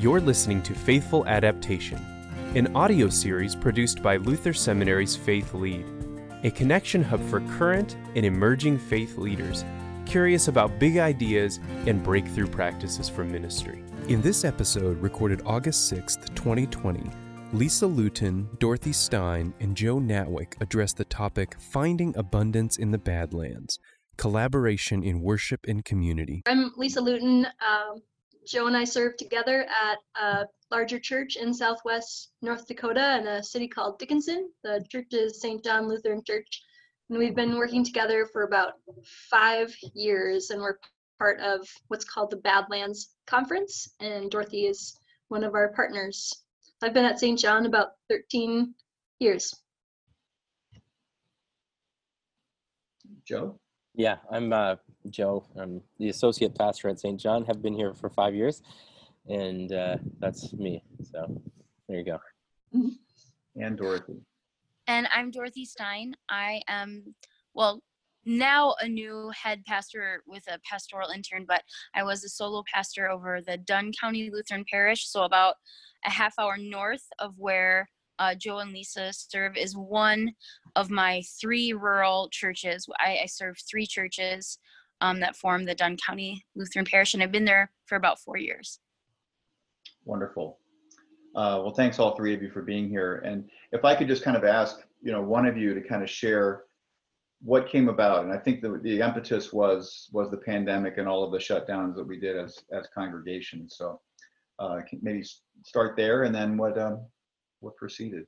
You're listening to Faithful Adaptation, an audio series produced by Luther Seminary's Faith Lead, a connection hub for current and emerging faith leaders curious about big ideas and breakthrough practices for ministry. In this episode, recorded August 6th, 2020, Lisa Luton, Dorothy Stein, and Joe Natwick address the topic Finding Abundance in the Badlands Collaboration in Worship and Community. I'm Lisa Luton. Um, Joe and I serve together at a larger church in southwest North Dakota in a city called Dickinson. The church is St. John Lutheran Church. And we've been working together for about five years, and we're part of what's called the Badlands Conference. And Dorothy is one of our partners. I've been at St. John about 13 years. Joe? Yeah, I'm uh, Joe. I'm the associate pastor at St. John. Have been here for five years, and uh, that's me. So there you go. And Dorothy. And I'm Dorothy Stein. I am, well, now a new head pastor with a pastoral intern, but I was a solo pastor over the Dunn County Lutheran Parish. So about a half hour north of where uh, Joe and Lisa serve is one of my three rural churches. I, I serve three churches um, that form the Dunn County Lutheran Parish, and I've been there for about four years. Wonderful. Uh, well, thanks all three of you for being here. And if I could just kind of ask, you know, one of you to kind of share what came about. And I think the, the impetus was was the pandemic and all of the shutdowns that we did as as congregations. So uh, maybe start there, and then what um, what proceeded.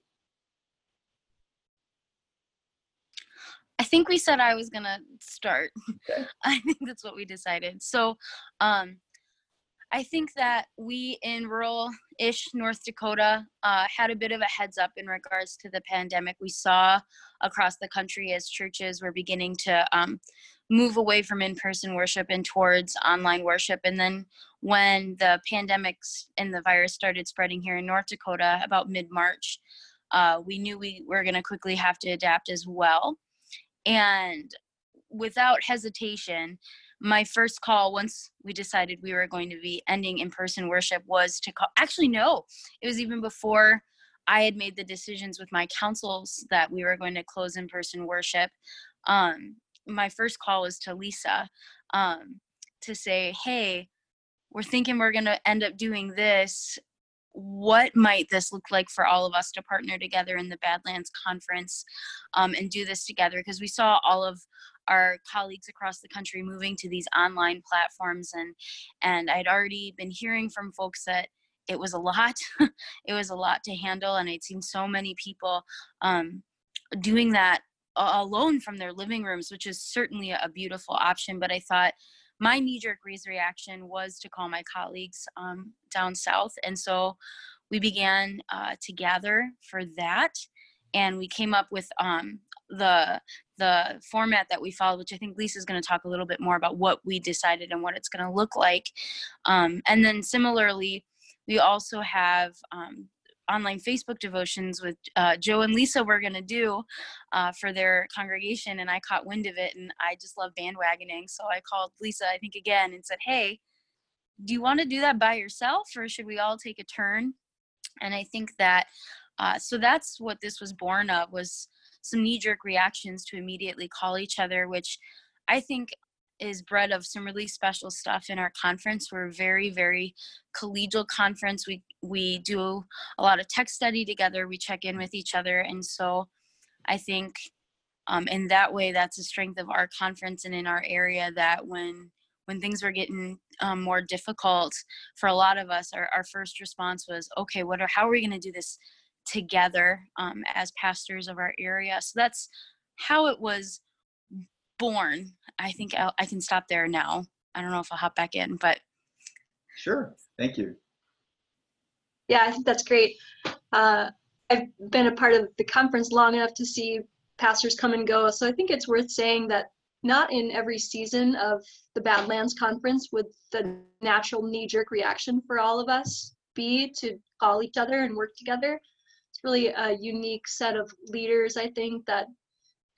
I think we said I was gonna start. Okay. I think that's what we decided. So, um, I think that we in rural-ish North Dakota uh, had a bit of a heads up in regards to the pandemic. We saw across the country as churches were beginning to um, move away from in-person worship and towards online worship. And then when the pandemics and the virus started spreading here in North Dakota about mid-March, uh, we knew we were going to quickly have to adapt as well. And without hesitation, my first call once we decided we were going to be ending in-person worship was to call actually no it was even before i had made the decisions with my councils that we were going to close in-person worship um, my first call was to lisa um, to say hey we're thinking we're going to end up doing this what might this look like for all of us to partner together in the badlands conference um, and do this together? Because we saw all of our colleagues across the country moving to these online platforms and and i'd already been hearing from folks that it was a lot it was a lot to handle and i'd seen so many people um, doing that alone from their living rooms which is certainly a beautiful option but i thought my knee-jerk reaction was to call my colleagues um, down south and so we began uh, to gather for that and we came up with um, the the format that we followed, which I think Lisa's going to talk a little bit more about what we decided and what it's going to look like. Um, and then similarly, we also have um, online Facebook devotions with uh, Joe and Lisa we're going to do uh, for their congregation. And I caught wind of it and I just love bandwagoning. So I called Lisa, I think, again and said, hey, do you want to do that by yourself or should we all take a turn? And I think that, uh, so that's what this was born of was some knee-jerk reactions to immediately call each other which i think is bred of some really special stuff in our conference. We're very very collegial conference. We we do a lot of text study together. We check in with each other. And so i think um, in that way that's a strength of our conference and in our area that when when things were getting um, more difficult for a lot of us our, our first response was okay what are how are we going to do this together um, as pastors of our area. So that's how it was born. I think I'll, I can stop there now. I don't know if I'll hop back in, but. Sure. Thank you. Yeah, I think that's great. Uh, I've been a part of the conference long enough to see pastors come and go. So I think it's worth saying that not in every season of the Badlands Conference would the natural knee jerk reaction for all of us be to call each other and work together It's really a unique set of leaders, I think, that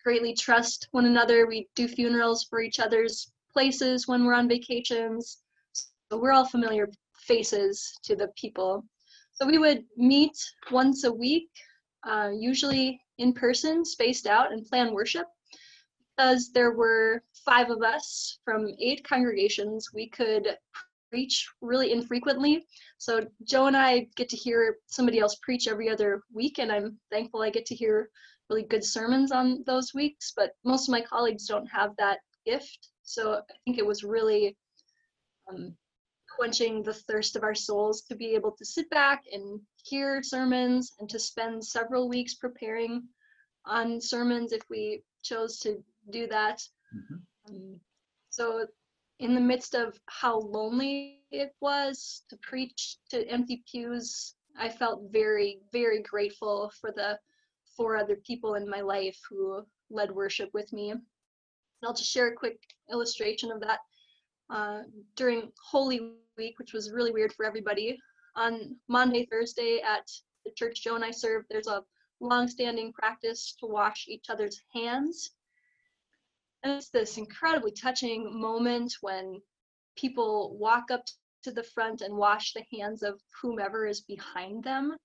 greatly trust one another. We do funerals for each other's places when we're on vacations. So we're all familiar faces to the people. So we would meet once a week, uh, usually in person, spaced out, and plan worship. Because there were five of us from eight congregations, we could preach really infrequently. So Joe and I get to hear somebody else preach every other week, and I'm thankful I get to hear really good sermons on those weeks. But most of my colleagues don't have that gift. So I think it was really um, quenching the thirst of our souls to be able to sit back and hear sermons and to spend several weeks preparing on sermons if we chose to do that. Mhm. Um, so in the midst of how lonely it was to preach to empty pews, I felt very, very grateful for the four other people in my life who led worship with me. And I'll just share a quick illustration of that. Uh, during Holy Week, which was really weird for everybody, on Maundy Thursday at the church Joe and I serve, there's a long-standing practice to wash each other's hands. And it's this incredibly touching moment when people walk up to the front and wash the hands of whomever is behind them.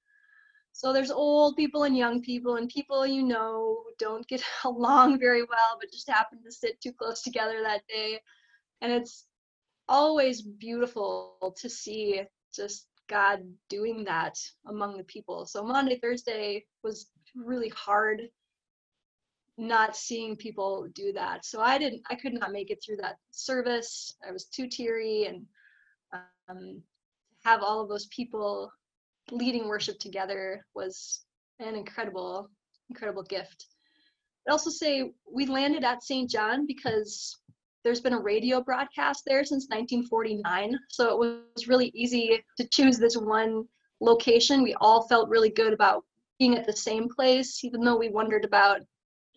So there's old people and young people and people you know who don't get along very well but just happen to sit too close together that day. And it's always beautiful to see just God doing that among the people. So Maundy Thursday was really hard not seeing people do that. So I didn't, I could not make it through that service. I was too teary and um, have all of those people leading worship together was an incredible, incredible gift. I'd also say we landed at St. John because there's been a radio broadcast there since 1949. So it was really easy to choose this one location. We all felt really good about being at the same place, even though we wondered about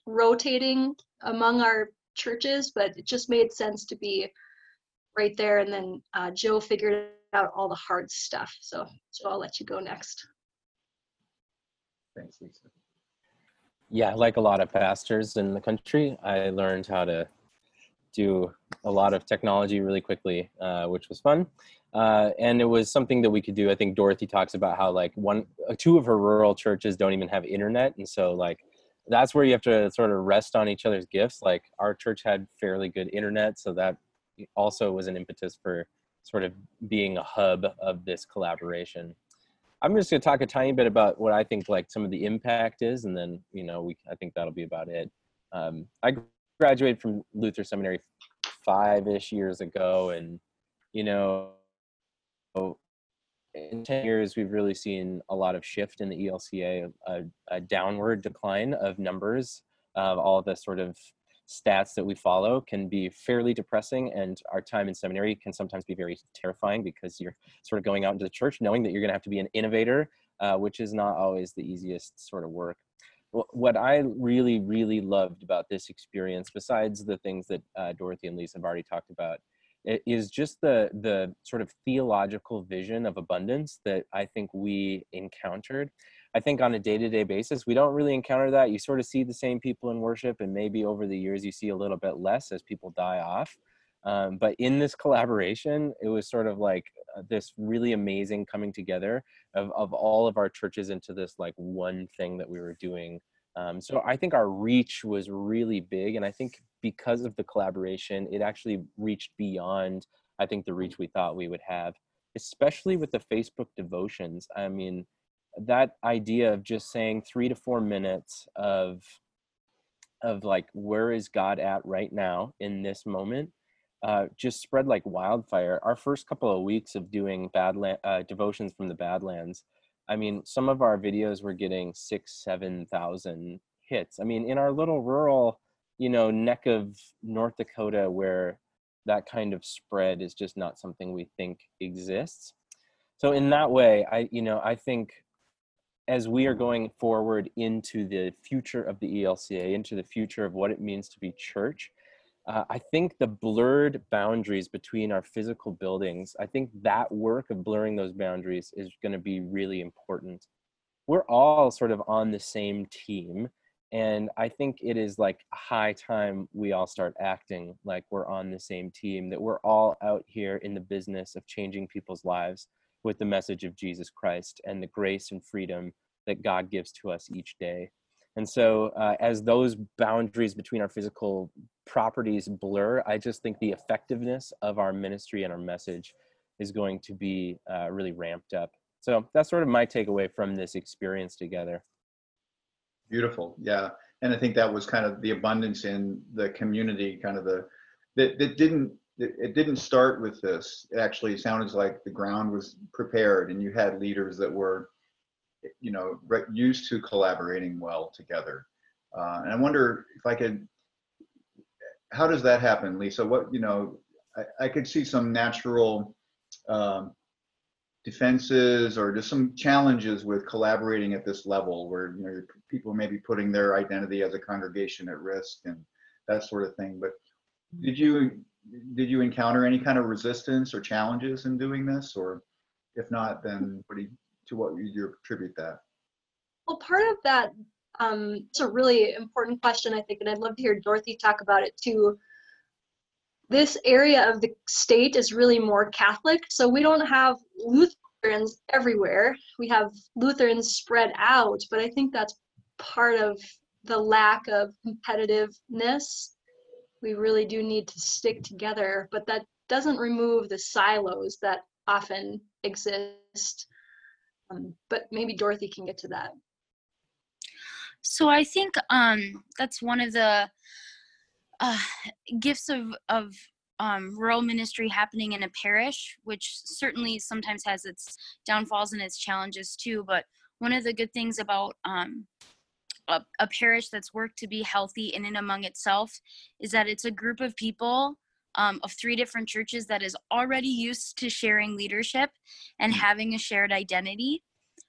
rotating among our churches, but it just made sense to be right there. And then uh, Joe figured out all the hard stuff. So, Joe, I'll let you go next. Thanks, Lisa. Yeah, like a lot of pastors in the country, I learned how to do a lot of technology really quickly, uh, which was fun. Uh, and it was something that we could do. I think Dorothy talks about how like one, uh, two of her rural churches don't even have internet, and so like that's where you have to sort of rest on each other's gifts. Like our church had fairly good internet, so that also was an impetus for sort of being a hub of this collaboration. I'm just going to talk a tiny bit about what I think like some of the impact is, and then you know we I think that'll be about it. Um, I graduated from Luther Seminary five-ish years ago, and you know, in ten years we've really seen a lot of shift in the ELCA, a, a downward decline of numbers of all the sort of stats that we follow can be fairly depressing and our time in seminary can sometimes be very terrifying because you're sort of going out into the church knowing that you're going to have to be an innovator uh, which is not always the easiest sort of work what I really, really loved about this experience, besides the things that uh, Dorothy and Lisa have already talked about, is just the the sort of theological vision of abundance that I think we encountered. I think on a day-to-day basis, we don't really encounter that. You sort of see the same people in worship, and maybe over the years you see a little bit less as people die off. Um, but in this collaboration, it was sort of like uh, this really amazing coming together of, of all of our churches into this like one thing that we were doing. Um, so I think our reach was really big. And I think because of the collaboration, it actually reached beyond, I think, the reach we thought we would have, especially with the Facebook devotions. I mean, that idea of just saying three to four minutes of of like where is god at right now in this moment uh, just spread like wildfire. Our first couple of weeks of doing Badland uh, devotions from the Badlands, I mean, some of our videos were getting six, seven thousand hits. I mean, in our little rural, you know, neck of North Dakota, where that kind of spread is just not something we think exists. So in that way, I, you know, I think as we are going forward into the future of the ELCA, into the future of what it means to be church, uh, I think the blurred boundaries between our physical buildings, I think that work of blurring those boundaries is going to be really important. We're all sort of on the same team. And I think it is like high time we all start acting like we're on the same team, that we're all out here in the business of changing people's lives with the message of Jesus Christ and the grace and freedom that God gives to us each day. And so, uh, as those boundaries between our physical properties blur, I just think the effectiveness of our ministry and our message is going to be uh, really ramped up. So, that's sort of my takeaway from this experience together. Beautiful. Yeah. And I think that was kind of the abundance in the community, kind of the, that, that didn't, it didn't start with this. It actually sounded like the ground was prepared and you had leaders that were you know, used to collaborating well together. Uh, and I wonder if I could, how does that happen, Lisa? What, you know, I, I could see some natural um, defenses or just some challenges with collaborating at this level where, you know, people may be putting their identity as a congregation at risk and that sort of thing. But did you, did you encounter any kind of resistance or challenges in doing this? Or if not, then what do you, to what you attribute that? Well, part of that, um, it's a really important question, I think, and I'd love to hear Dorothy talk about it too. This area of the state is really more Catholic, so we don't have Lutherans everywhere. We have Lutherans spread out, but I think that's part of the lack of competitiveness. We really do need to stick together, but that doesn't remove the silos that often exist um, but maybe Dorothy can get to that. So I think um, that's one of the uh, gifts of of um, rural ministry happening in a parish, which certainly sometimes has its downfalls and its challenges too. But one of the good things about um, a, a, parish that's worked to be healthy in and among itself is that it's a group of people um, of three different churches that is already used to sharing leadership and mm. having a shared identity.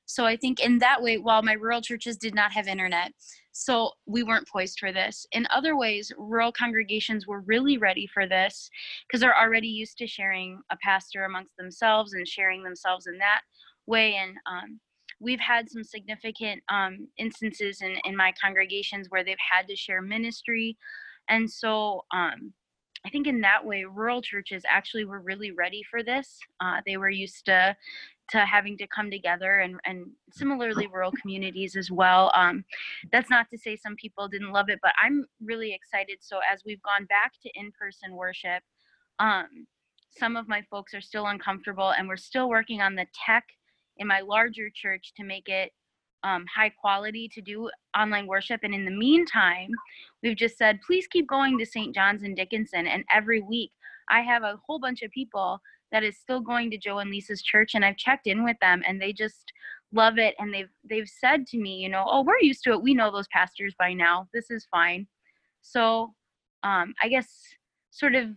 So I think in that way, while my rural churches did not have internet, so we weren't poised for this. In other ways, rural congregations were really ready for this because they're already used to sharing a pastor amongst themselves and sharing themselves in that way. And um, we've had some significant um, instances in, in my congregations where they've had to share ministry. And so um, I think in that way, rural churches actually were really ready for this. Uh, they were used to to having to come together, and and similarly rural communities as well. Um, that's not to say some people didn't love it, but I'm really excited. So as we've gone back to in-person worship, um, some of my folks are still uncomfortable, and we're still working on the tech in my larger church to make it um, high quality to do online worship. And in the meantime, we've just said, please keep going to St. John's and Dickinson. And every week, I have a whole bunch of people that is still going to Joe and Lisa's church, and I've checked in with them, and they just love it. And they've they've said to me, you know, oh, we're used to it. We know those pastors by now. This is fine. So, um, I guess sort of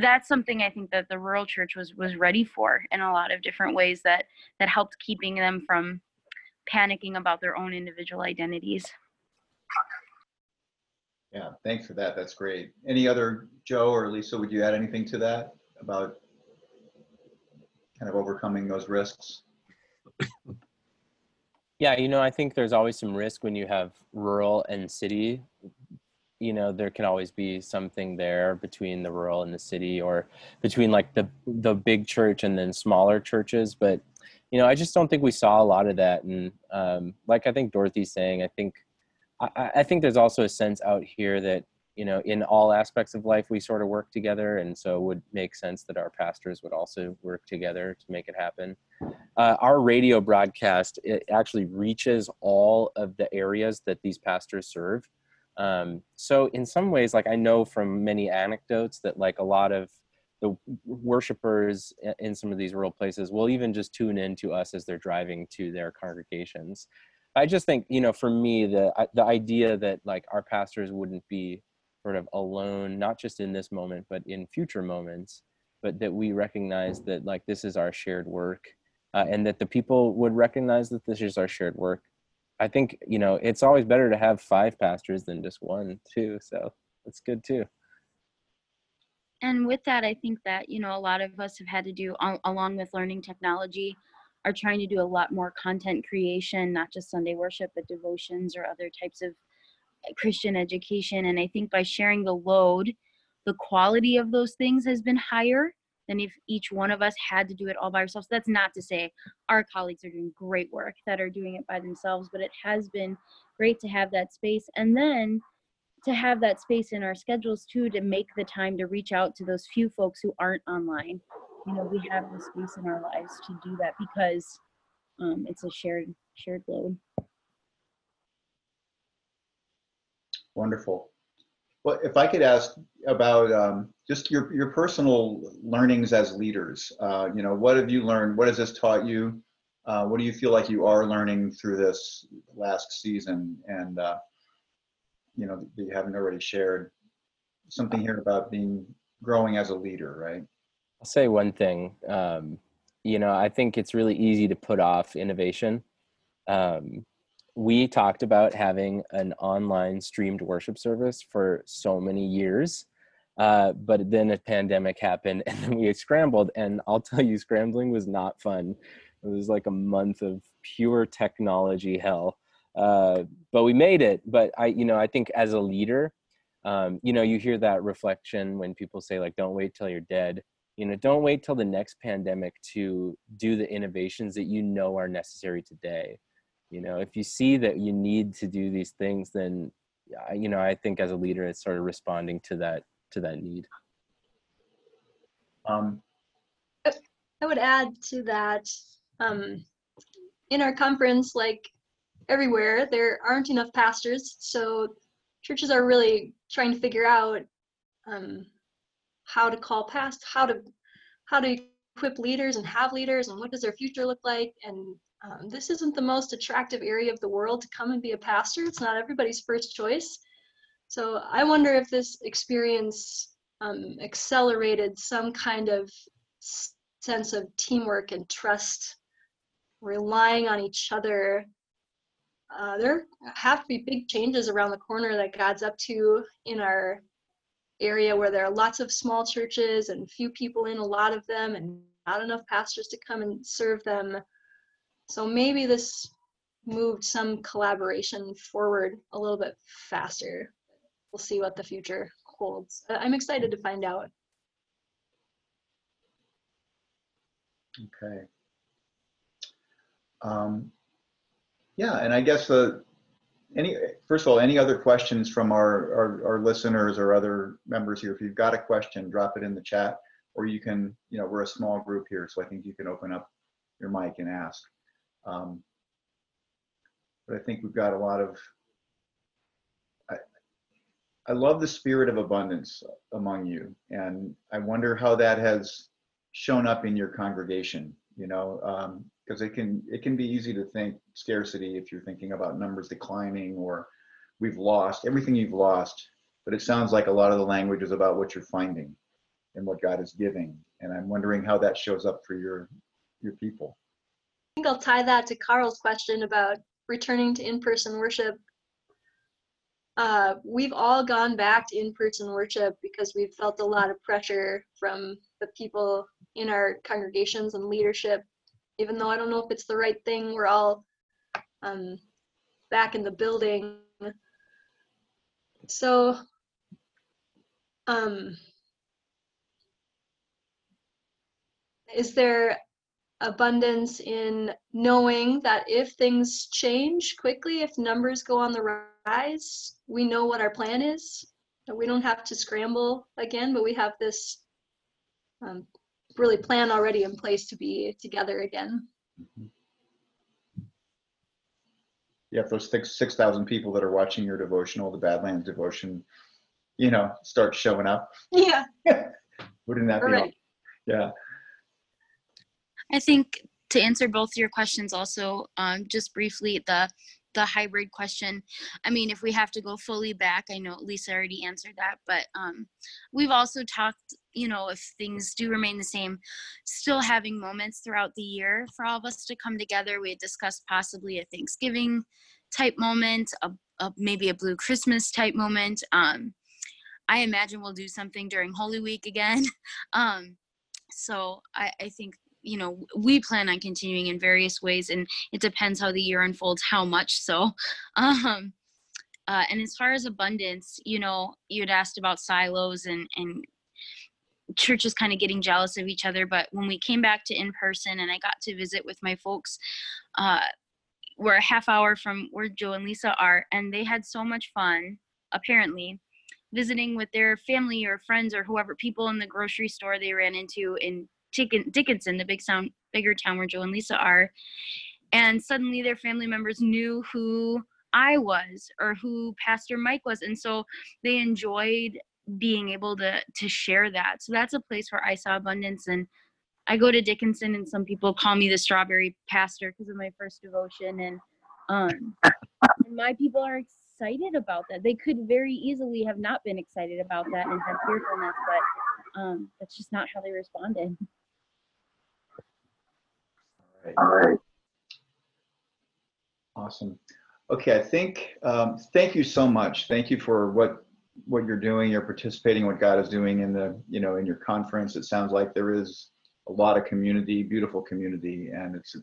that's something I think that the rural church was was ready for in a lot of different ways that that helped keeping them from panicking about their own individual identities. Yeah, thanks for that. That's great. Any other, Joe or Lisa, would you add anything to that about kind of overcoming those risks? Yeah, you know, I think there's always some risk when you have rural and city. You know, there can always be something there between the rural and the city, or between like the the big church and then smaller churches. But you know, I just don't think we saw a lot of that. And um, like I think Dorothy's saying, I think I, I think there's also a sense out here that you know in all aspects of life we sort of work together and so it would make sense that our pastors would also work together to make it happen uh, our radio broadcast it actually reaches all of the areas that these pastors serve um, so in some ways like i know from many anecdotes that like a lot of the worshipers in some of these rural places will even just tune in to us as they're driving to their congregations. I just think, you know, for me, the the idea that like our pastors wouldn't be sort of alone, not just in this moment, but in future moments, but that we recognize that like this is our shared work, uh, and that the people would recognize that this is our shared work. I think you know it's always better to have five pastors than just one too. So that's good too and with that i think that you know a lot of us have had to do along with learning technology are trying to do a lot more content creation not just sunday worship but devotions or other types of eh, Christian education. And I think by sharing the load, the quality of those things has been higher than if each one of us had to do it all by ourselves. That's not to say our colleagues are doing great work that are doing it by themselves, but it has been great to have that space. And then to have that space in our schedules too to make the time to reach out to those few folks who aren't online you know we have the space in our lives to do that because um, it's a shared shared load Wonderful. Well, if I could ask about um, just your, your personal learnings as leaders, uh, you know, what have you learned? What has this taught you? Uh, what do you feel like you are learning through this last season? And, uh, you know, that you haven't already shared something here about being growing as a leader, right? I'll say one thing. Um, you know, I think it's really easy to put off innovation. Um, we talked about having an online streamed worship service for so many years. Uh, but then a pandemic happened and then we scrambled. And I'll tell you, scrambling was not fun. It was like a month of pure technology hell. Uh, but we made it. But I, you know, I think as a leader, um, you know, you hear that reflection when people say, like, don't wait till you're dead. You know, don't wait till the next pandemic to do the innovations that you know are necessary today you know if you see that you need to do these things then you know i think as a leader it's sort of responding to that to that need um, I would add to that, um, in our conference, like everywhere, there aren't enough pastors. So churches are really trying to figure out um, how to call past, how to how to equip leaders and have leaders, and what does their future look like, and um, this isn't the most attractive area of the world to come and be a pastor. It's not everybody's first choice. So I wonder if this experience um, accelerated some kind of sense of teamwork and trust, relying on each other. Uh, there have to be big changes around the corner that God's up to in our area where there are lots of small churches and few people in a lot of them and not enough pastors to come and serve them. So maybe this moved some collaboration forward a little bit faster. We'll see what the future holds. Uh, I'm excited to find out. Okay. Um, yeah, and I guess the any first of all, any other questions from our, our, our listeners or other members here? If you've got a question, drop it in the chat, or you can, you know, we're a small group here, so I think you can open up your mic and ask. Um, but I think we've got a lot of, I love the spirit of abundance among you. And I wonder how that has shown up in your congregation, you know, because um, it can it can be easy to think scarcity if you're thinking about numbers declining or we've lost everything you've lost. But it sounds like a lot of the language is about what you're finding and what God is giving. And I'm wondering how that shows up for your your people I think I'll tie that to Carl's question about returning to in-person worship. Uh, we've all gone back to in-person worship because we've felt a lot of pressure from the people in our congregations and leadership. Even though I don't know if it's the right thing, we're all um, back in the building. So, um, is there abundance in knowing that if things change quickly, if numbers go on the rise, we know what our plan is. We don't have to scramble again, but we have this um, really plan already in place to be together again. Yeah, those six six thousand people that are watching your devotional, the Badlands devotion, you know, start showing up. Yeah. Wouldn't that be? Right. Yeah. I think to answer both your questions also, um, just briefly, the the hybrid question. I mean, if we have to go fully back, I know Lisa already answered that, but um, we've also talked, you know, if things do remain the same, still having moments throughout the year for all of us to come together. We had discussed possibly a Thanksgiving type moment, a, a maybe a Blue Christmas type moment. Um, I imagine we'll do something during Holy Week again. um, so I, I think you know we plan on continuing in various ways and it depends how the year unfolds how much so um Uh, and as far as abundance, you know, you'd asked about silos and and churches kind of getting jealous of each other. But when we came back to in person and I got to visit with my folks, uh, we're a half hour from where Joe and Lisa are, and they had so much fun, apparently, visiting with their family or friends or whoever people in the grocery store they ran into in Dickinson, the big sound, bigger town where Joe and Lisa are. And suddenly their family members knew who I was or who Pastor Mike was. And so they enjoyed being able to to share that. So that's a place where I saw abundance and I go to Dickinson and some people call me the strawberry pastor because of my first devotion and um my people are excited about that. They could very easily have not been excited about that and had fearfulness, but um that's just not how they responded. All right. All right. Awesome. Okay, I think, um, thank you so much. Thank you for what what you're doing. You're participating, what God is doing in the, you know, in your conference. It sounds like there is a lot of community, beautiful community, and it's,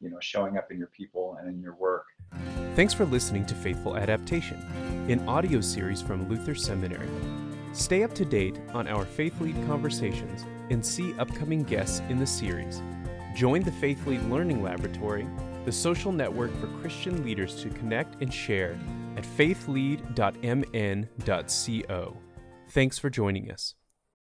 you know, showing up in your people and in your work. Thanks for listening to Faithful Adaptation, an audio series from Luther Seminary. Stay up to date on our Faith Lead conversations and see upcoming guests in the series. Join the Faith Lead Learning Laboratory the social network for Christian leaders to connect and share at faithlead.mn.co. Thanks for joining us.